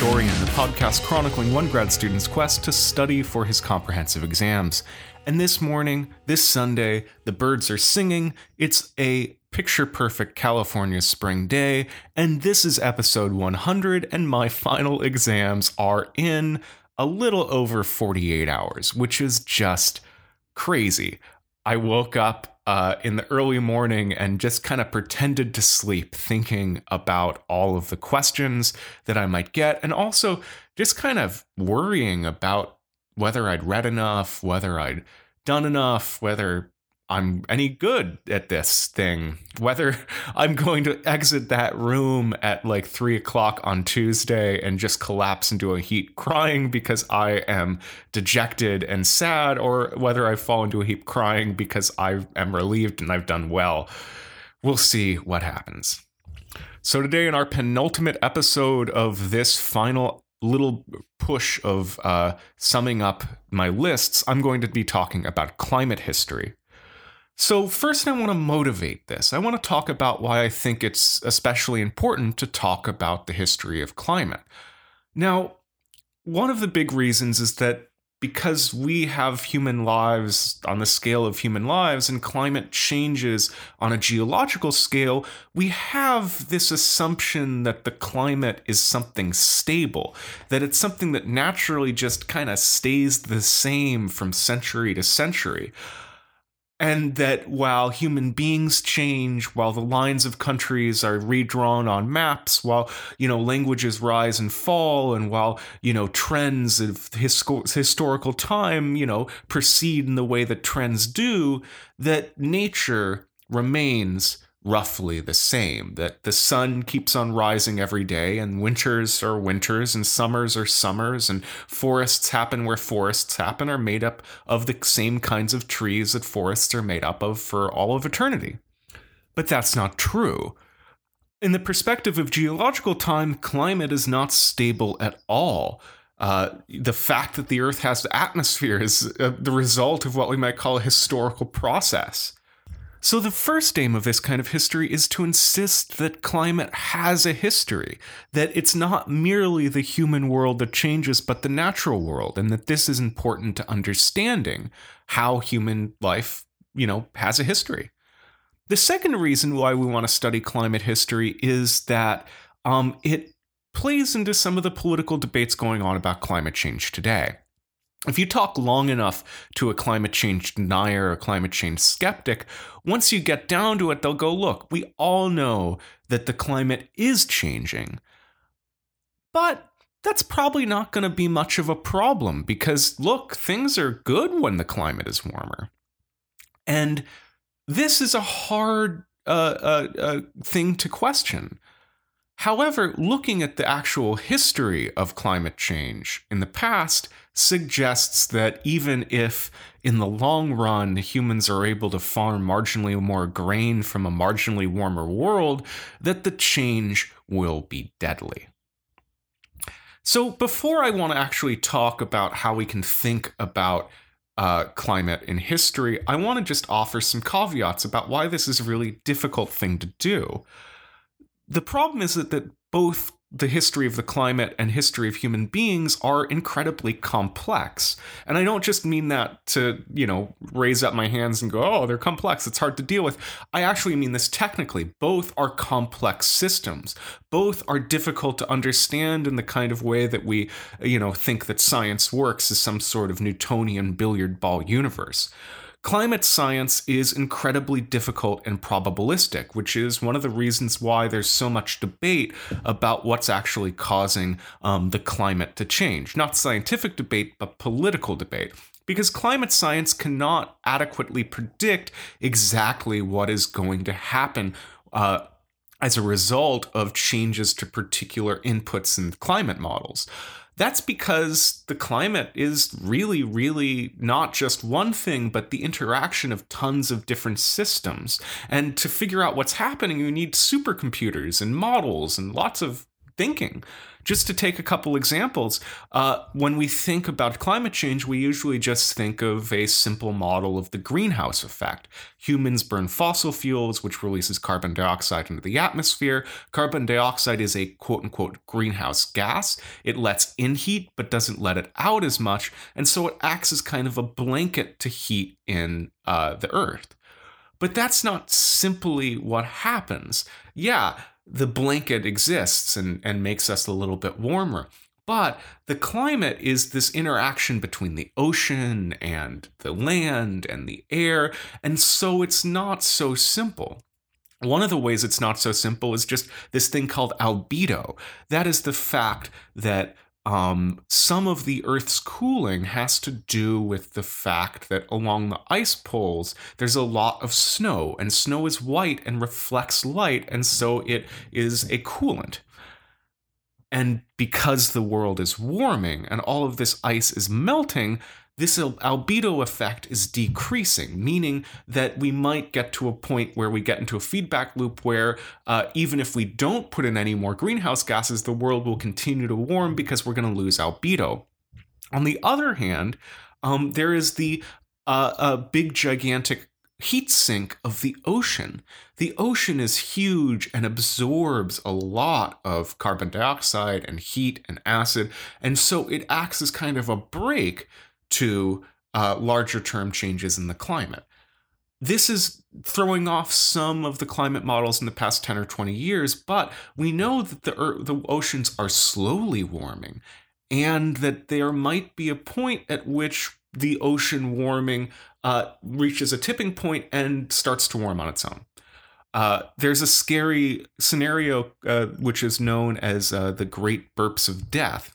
Historian, the podcast chronicling one grad student's quest to study for his comprehensive exams. And this morning, this Sunday, the birds are singing. It's a picture perfect California spring day, and this is episode 100, and my final exams are in a little over 48 hours, which is just crazy. I woke up uh, in the early morning and just kind of pretended to sleep, thinking about all of the questions that I might get, and also just kind of worrying about whether I'd read enough, whether I'd done enough, whether I'm any good at this thing. Whether I'm going to exit that room at like three o'clock on Tuesday and just collapse into a heap crying because I am dejected and sad, or whether I fall into a heap crying because I am relieved and I've done well. We'll see what happens. So, today, in our penultimate episode of this final little push of uh, summing up my lists, I'm going to be talking about climate history. So, first, I want to motivate this. I want to talk about why I think it's especially important to talk about the history of climate. Now, one of the big reasons is that because we have human lives on the scale of human lives and climate changes on a geological scale, we have this assumption that the climate is something stable, that it's something that naturally just kind of stays the same from century to century and that while human beings change while the lines of countries are redrawn on maps while you know languages rise and fall and while you know trends of hisco- historical time you know proceed in the way that trends do that nature remains roughly the same that the sun keeps on rising every day and winters are winters and summers are summers and forests happen where forests happen are made up of the same kinds of trees that forests are made up of for all of eternity. But that's not true. In the perspective of geological time climate is not stable at all. Uh, the fact that the earth has atmosphere is uh, the result of what we might call a historical process so, the first aim of this kind of history is to insist that climate has a history, that it's not merely the human world that changes, but the natural world, and that this is important to understanding how human life, you know, has a history. The second reason why we want to study climate history is that um, it plays into some of the political debates going on about climate change today if you talk long enough to a climate change denier or a climate change skeptic, once you get down to it, they'll go, look, we all know that the climate is changing. But that's probably not going to be much of a problem because, look, things are good when the climate is warmer. And this is a hard uh, uh, uh, thing to question. However, looking at the actual history of climate change in the past, suggests that even if in the long run humans are able to farm marginally more grain from a marginally warmer world, that the change will be deadly. So, before I want to actually talk about how we can think about uh, climate in history, I want to just offer some caveats about why this is a really difficult thing to do. The problem is that, that both the history of the climate and history of human beings are incredibly complex. And I don't just mean that to, you know, raise up my hands and go, oh, they're complex, it's hard to deal with. I actually mean this technically. Both are complex systems. Both are difficult to understand in the kind of way that we, you know, think that science works as some sort of Newtonian billiard ball universe. Climate science is incredibly difficult and probabilistic, which is one of the reasons why there's so much debate about what's actually causing um, the climate to change. Not scientific debate, but political debate. Because climate science cannot adequately predict exactly what is going to happen uh, as a result of changes to particular inputs in climate models. That's because the climate is really, really not just one thing, but the interaction of tons of different systems. And to figure out what's happening, you need supercomputers and models and lots of thinking. Just to take a couple examples, uh, when we think about climate change, we usually just think of a simple model of the greenhouse effect. Humans burn fossil fuels, which releases carbon dioxide into the atmosphere. Carbon dioxide is a quote unquote greenhouse gas. It lets in heat, but doesn't let it out as much. And so it acts as kind of a blanket to heat in uh, the earth. But that's not simply what happens. Yeah, the blanket exists and, and makes us a little bit warmer. But the climate is this interaction between the ocean and the land and the air, and so it's not so simple. One of the ways it's not so simple is just this thing called albedo. That is the fact that um, some of the Earth's cooling has to do with the fact that along the ice poles, there's a lot of snow, and snow is white and reflects light, and so it is a coolant. And because the world is warming and all of this ice is melting, this albedo effect is decreasing, meaning that we might get to a point where we get into a feedback loop where uh, even if we don't put in any more greenhouse gases, the world will continue to warm because we're going to lose albedo. On the other hand, um, there is the uh, big, gigantic heat sink of the ocean. The ocean is huge and absorbs a lot of carbon dioxide and heat and acid, and so it acts as kind of a brake to uh, larger term changes in the climate. This is throwing off some of the climate models in the past 10 or 20 years, but we know that the, the oceans are slowly warming and that there might be a point at which the ocean warming uh, reaches a tipping point and starts to warm on its own. Uh, there's a scary scenario uh, which is known as uh, the Great Burps of Death.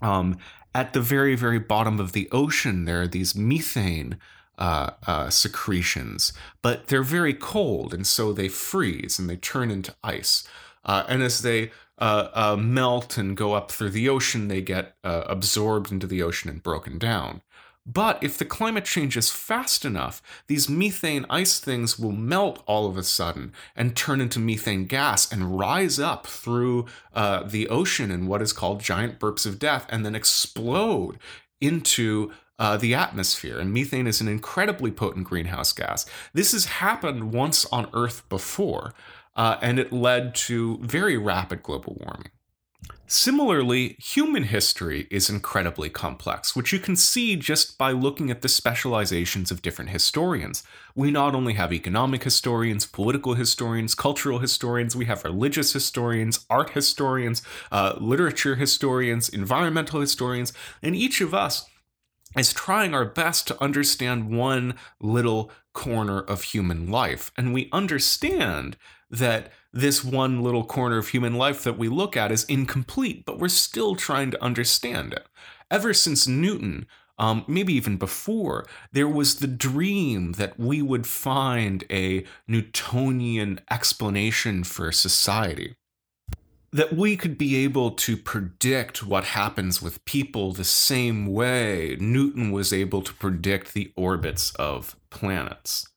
Um, at the very, very bottom of the ocean, there are these methane uh, uh, secretions, but they're very cold, and so they freeze and they turn into ice. Uh, and as they uh, uh, melt and go up through the ocean, they get uh, absorbed into the ocean and broken down. But if the climate changes fast enough, these methane ice things will melt all of a sudden and turn into methane gas and rise up through uh, the ocean in what is called giant burps of death and then explode into uh, the atmosphere. And methane is an incredibly potent greenhouse gas. This has happened once on Earth before, uh, and it led to very rapid global warming. Similarly, human history is incredibly complex, which you can see just by looking at the specializations of different historians. We not only have economic historians, political historians, cultural historians, we have religious historians, art historians, uh, literature historians, environmental historians, and each of us is trying our best to understand one little corner of human life. And we understand that this one little corner of human life that we look at is incomplete, but we're still trying to understand it. Ever since Newton, um, maybe even before, there was the dream that we would find a Newtonian explanation for society. That we could be able to predict what happens with people the same way Newton was able to predict the orbits of planets.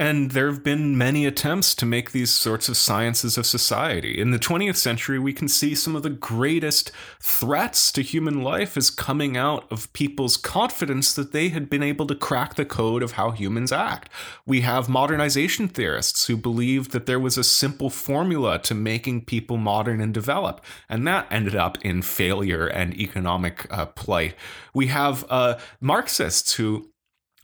And there have been many attempts to make these sorts of sciences of society. In the 20th century, we can see some of the greatest threats to human life is coming out of people's confidence that they had been able to crack the code of how humans act. We have modernization theorists who believed that there was a simple formula to making people modern and develop, and that ended up in failure and economic uh, plight. We have uh, Marxists who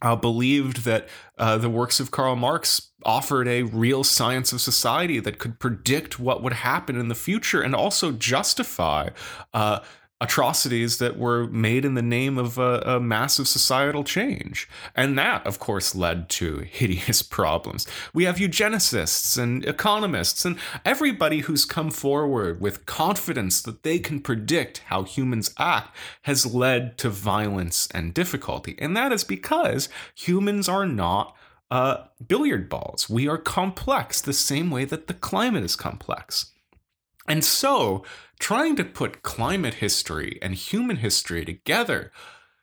uh, believed that uh, the works of Karl Marx offered a real science of society that could predict what would happen in the future and also justify uh, atrocities that were made in the name of a, a, massive societal change. And that, of course, led to hideous problems. We have eugenicists and economists and everybody who's come forward with confidence that they can predict how humans act has led to violence and difficulty. And that is because humans are not uh, billiard balls. We are complex the same way that the climate is complex. And so, trying to put climate history and human history together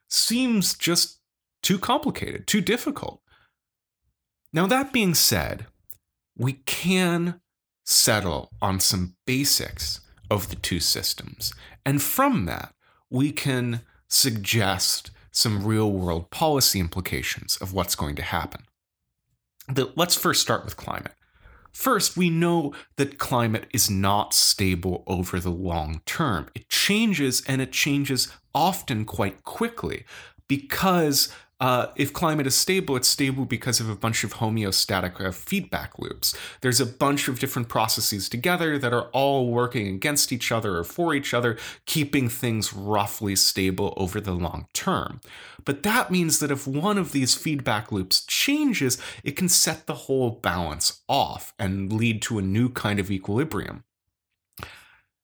seems just too complicated, too difficult. Now, that being said, we can settle on some basics of the two systems. And from that, we can suggest some real world policy implications of what's going to happen. The, let's first start with climate. First, we know that climate is not stable over the long term. It changes and it changes often quite quickly because uh, if climate is stable, it's stable because of a bunch of homeostatic uh, feedback loops. There's a bunch of different processes together that are all working against each other or for each other, keeping things roughly stable over the long term. But that means that if one of these feedback loops changes, it can set the whole balance off and lead to a new kind of equilibrium.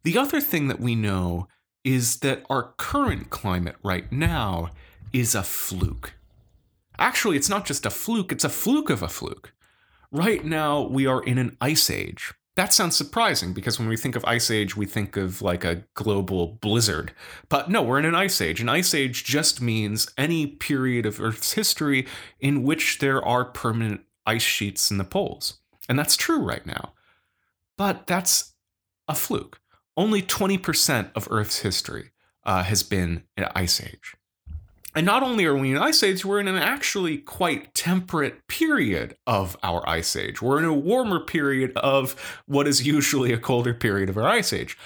The other thing that we know is that our current climate right now is a fluke. Actually, it's not just a fluke, it's a fluke of a fluke. Right now, we are in an ice age. That sounds surprising because when we think of ice age, we think of like a global blizzard. But no, we're in an ice age. An ice age just means any period of Earth's history in which there are permanent ice sheets in the poles. And that's true right now. But that's a fluke. Only 20% of Earth's history uh, has been an ice age. And not only are we in an ice age, we're in an actually quite temperate period of our ice age. We're in a warmer period of what is usually a colder period of our ice age.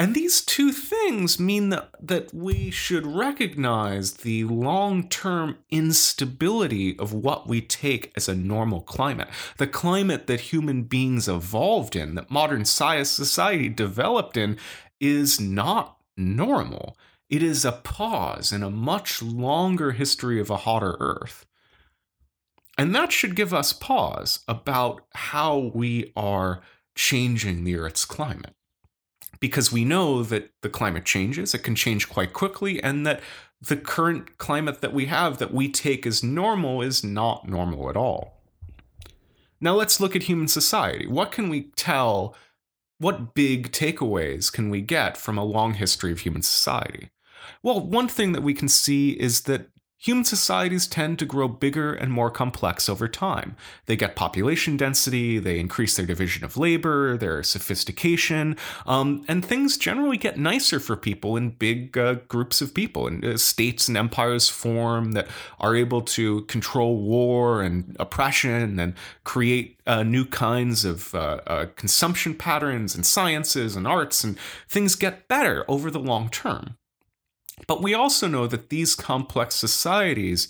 And these two things mean that, that we should recognize the long term instability of what we take as a normal climate. The climate that human beings evolved in, that modern society developed in, is not normal. It is a pause in a much longer history of a hotter Earth. And that should give us pause about how we are changing the Earth's climate. Because we know that the climate changes, it can change quite quickly, and that the current climate that we have that we take as normal is not normal at all. Now let's look at human society. What can we tell? What big takeaways can we get from a long history of human society? Well, one thing that we can see is that human societies tend to grow bigger and more complex over time. They get population density, they increase their division of labor, their sophistication, um, and things generally get nicer for people in big uh, groups of people. And uh, states and empires form that are able to control war and oppression and create uh, new kinds of uh, uh, consumption patterns and sciences and arts, and things get better over the long term. But we also know that these complex societies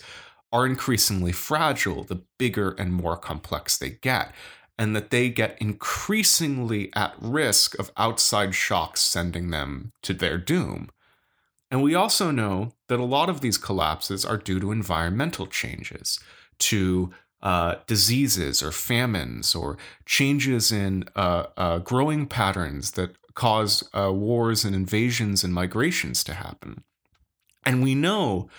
are increasingly fragile the bigger and more complex they get, and that they get increasingly at risk of outside shocks sending them to their doom. And we also know that a lot of these collapses are due to environmental changes, to uh, diseases or famines, or changes in uh, uh, growing patterns that cause uh, wars and invasions and migrations to happen. And we know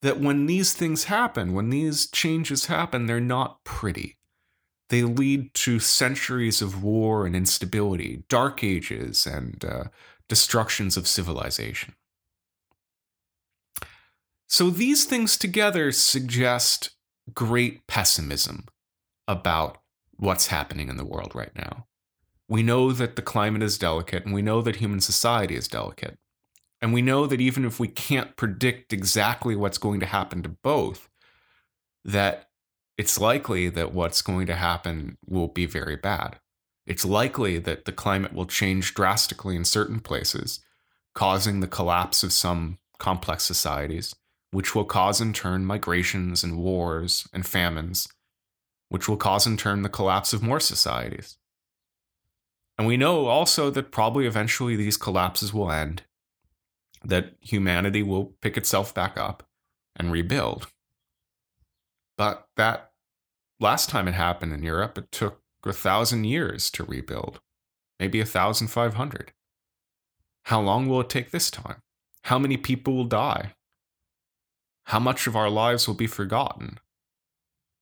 that when these things happen, when these changes happen, they're not pretty. They lead to centuries of war and instability, dark ages, and uh, destructions of civilization. So these things together suggest great pessimism about what's happening in the world right now. We know that the climate is delicate, and we know that human society is delicate. And we know that even if we can't predict exactly what's going to happen to both, that it's likely that what's going to happen will be very bad. It's likely that the climate will change drastically in certain places, causing the collapse of some complex societies, which will cause in turn migrations and wars and famines, which will cause in turn the collapse of more societies. And we know also that probably eventually these collapses will end that humanity will pick itself back up and rebuild. But that last time it happened in Europe, it took a thousand years to rebuild, maybe a thousand five hundred. How long will it take this time? How many people will die? How much of our lives will be forgotten?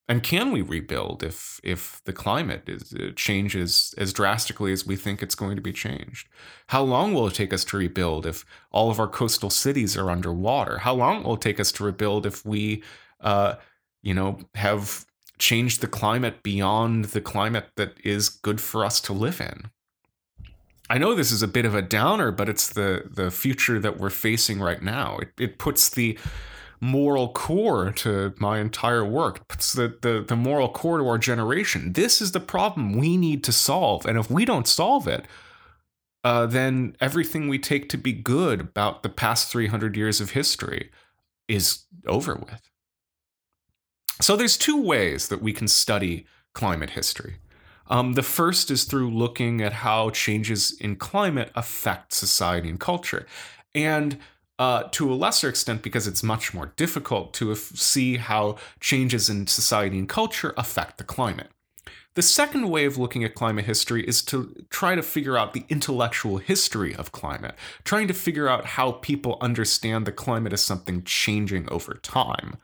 And can we rebuild if if the climate is changes as drastically as we think it's going to be changed? How long will it take us to rebuild if all of our coastal cities are underwater? How long will it take us to rebuild if we, uh, you know, have changed the climate beyond the climate that is good for us to live in? I know this is a bit of a downer, but it's the the future that we're facing right now. It, it puts the moral core to my entire work. It's the, the the moral core to our generation. This is the problem we need to solve, and if we don't solve it, uh, then everything we take to be good about the past 300 years of history is over with. So there's two ways that we can study climate history. Um, the first is through looking at how changes in climate affect society and culture. And uh, to a lesser extent, because it's much more difficult to see how changes in society and culture affect the climate. The second way of looking at climate history is to try to figure out the intellectual history of climate, trying to figure out how people understand the climate as something changing over time.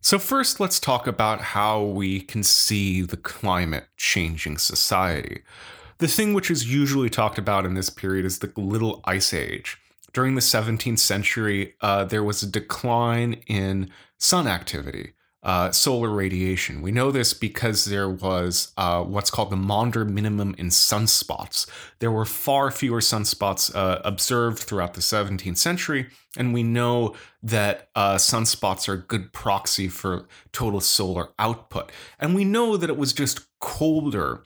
So, first, let's talk about how we can see the climate changing society. The thing which is usually talked about in this period is the Little Ice Age. During the 17th century, uh, there was a decline in sun activity uh, solar radiation. We know this because there was uh, what's called the Maunder minimum in sunspots. There were far fewer sunspots uh, observed throughout the 17th century, and we know that uh, sunspots are a good proxy for total solar output. And we know that it was just colder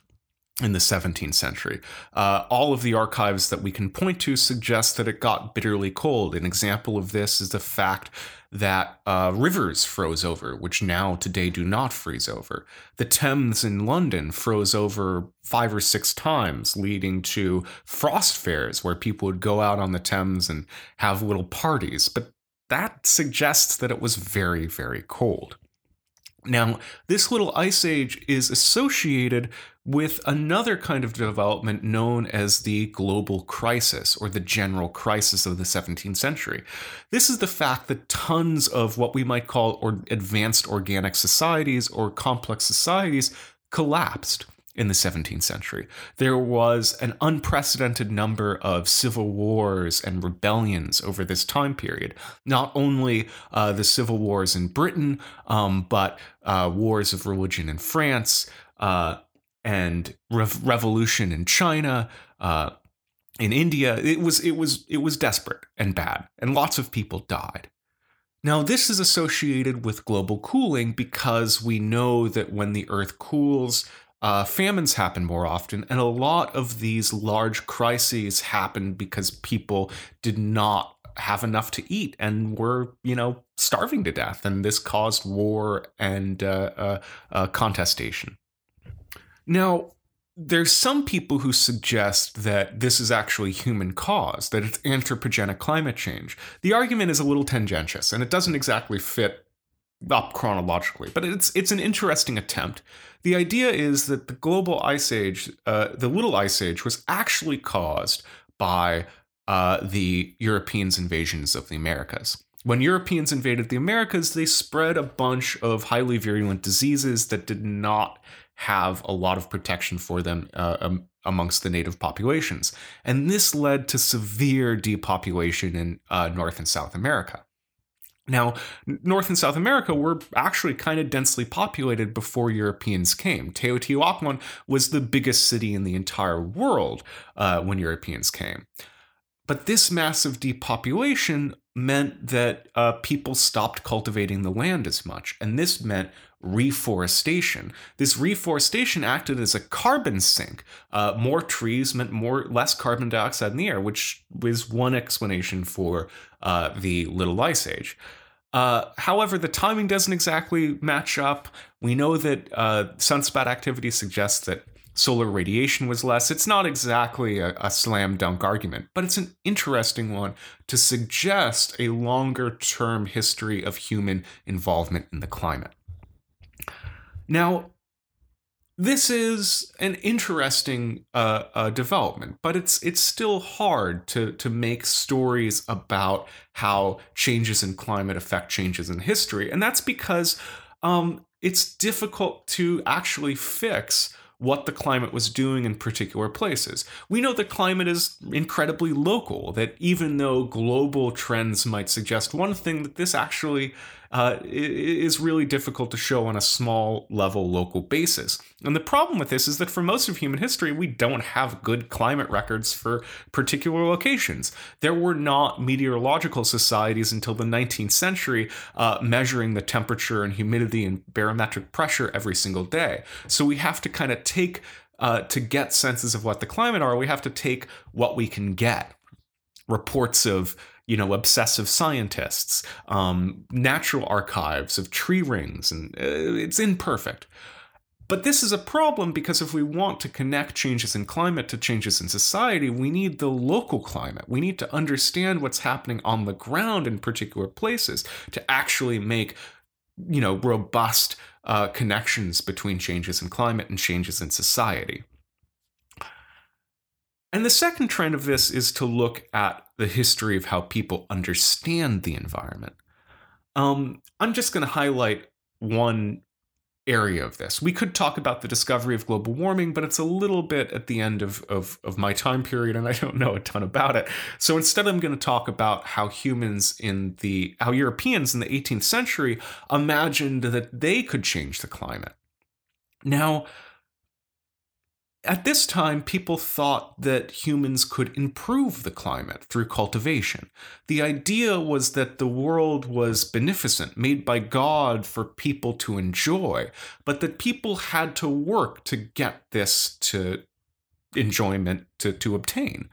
in the 17th century. Uh, all of the archives that we can point to suggest that it got bitterly cold. An example of this is the fact that uh, rivers froze over, which now today do not freeze over. The Thames in London froze over five or six times, leading to frost fairs where people would go out on the Thames and have little parties. But that suggests that it was very, very cold. Now, this little ice age is associated with another kind of development known as the global crisis or the general crisis of the 17th century. This is the fact that tons of what we might call advanced organic societies or complex societies collapsed in the 17th century. There was an unprecedented number of civil wars and rebellions over this time period. Not only uh, the civil wars in Britain, um, but uh, wars of religion in France, uh, and rev- revolution in China, uh, in India. It was it was it was desperate and bad, and lots of people died. Now, this is associated with global cooling because we know that when the Earth cools, uh, famines happen more often, and a lot of these large crises happen because people did not have enough to eat and were, you know, starving to death, and this caused war and uh, uh, uh contestation. Now, there's some people who suggest that this is actually human caused, that it's anthropogenic climate change. The argument is a little tendentious and it doesn't exactly fit up chronologically, but it's it's an interesting attempt. The idea is that the global ice age, uh, the little ice age, was actually caused by uh, the Europeans' invasions of the Americas. When Europeans invaded the Americas, they spread a bunch of highly virulent diseases that did not have a lot of protection for them uh, um, amongst the native populations. And this led to severe depopulation in uh, North and South America. Now, North and South America were actually kind of densely populated before Europeans came. Teotihuacan was the biggest city in the entire world uh, when Europeans came. But this massive depopulation meant that uh, people stopped cultivating the land as much. And this meant reforestation. This reforestation acted as a carbon sink. Uh, more trees meant more less carbon dioxide in the air, which was one explanation for uh, the Little Ice Age. Uh, however, the timing doesn't exactly match up. We know that uh, sunspot activity suggests that solar radiation was less. It's not exactly a, a, slam dunk argument, but it's an interesting one to suggest a longer term history of human involvement in the climate. Now, this is an interesting uh, uh, development, but it's it's still hard to to make stories about how changes in climate affect changes in history, and that's because um, it's difficult to actually fix what the climate was doing in particular places. We know that climate is incredibly local, that even though global trends might suggest one thing, that this actually uh, is really difficult to show on a small level local basis. And the problem with this is that for most of human history, we don't have good climate records for particular locations. There were not meteorological societies until the 19th century uh, measuring the temperature and humidity and barometric pressure every single day. So we have to kind of take uh, to get senses of what the climate are, we have to take what we can get. Reports of you know obsessive scientists, um, natural archives of tree rings, and uh, it's imperfect. But this is a problem because if we want to connect changes in climate to changes in society, we need the local climate. We need to understand what's happening on the ground in particular places to actually make, you know, robust uh, connections between changes in climate and changes in society. And the second trend of this is to look at the history of how people understand the environment. Um, I'm just going to highlight one area of this. We could talk about the discovery of global warming, but it's a little bit at the end of, of, of my time period, and I don't know a ton about it. So instead, I'm going to talk about how humans in the, how Europeans in the 18th century imagined that they could change the climate. Now, at this time, people thought that humans could improve the climate through cultivation. The idea was that the world was beneficent, made by God for people to enjoy, but that people had to work to get this to enjoyment to, to obtain.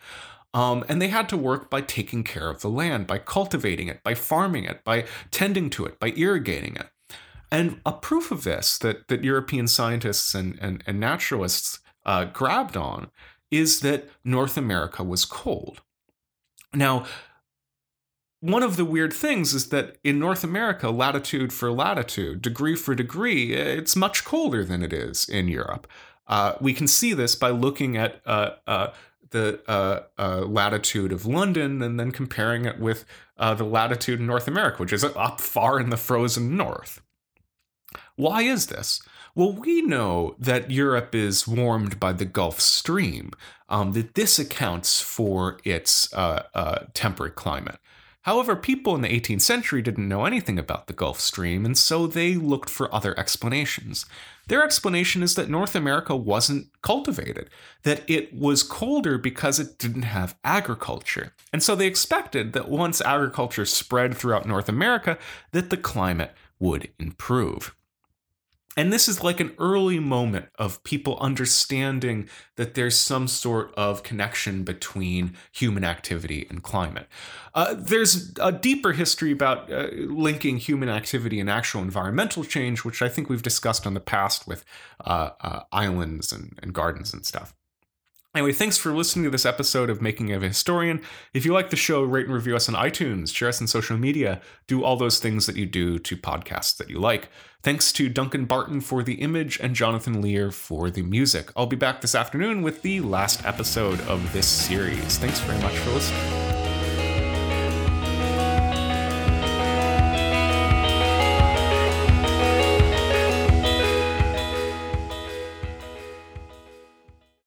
Um, and they had to work by taking care of the land, by cultivating it, by farming it, by tending to it, by irrigating it. And a proof of this that, that European scientists and, and, and naturalists uh, grabbed on is that North America was cold. Now, one of the weird things is that in North America, latitude for latitude, degree for degree, it's much colder than it is in Europe. Uh, we can see this by looking at uh, uh, the uh, uh, latitude of London and then comparing it with uh, the latitude in North America, which is up far in the frozen north. Why is this? Well, we know that Europe is warmed by the Gulf Stream, um, that this accounts for its uh, uh, temperate climate. However, people in the 18th century didn't know anything about the Gulf Stream, and so they looked for other explanations. Their explanation is that North America wasn't cultivated, that it was colder because it didn't have agriculture. And so they expected that once agriculture spread throughout North America, that the climate would improve. And this is like an early moment of people understanding that there's some sort of connection between human activity and climate. Uh, there's a deeper history about uh, linking human activity and actual environmental change, which I think we've discussed in the past with uh, uh islands and, and gardens and stuff. Anyway, thanks for listening to this episode of Making of a Historian. If you like the show, rate and review us on iTunes, share us on social media, do all those things that you do to podcasts that you like. Thanks to Duncan Barton for the image and Jonathan Lear for the music. I'll be back this afternoon with the last episode of this series. Thanks very much for listening.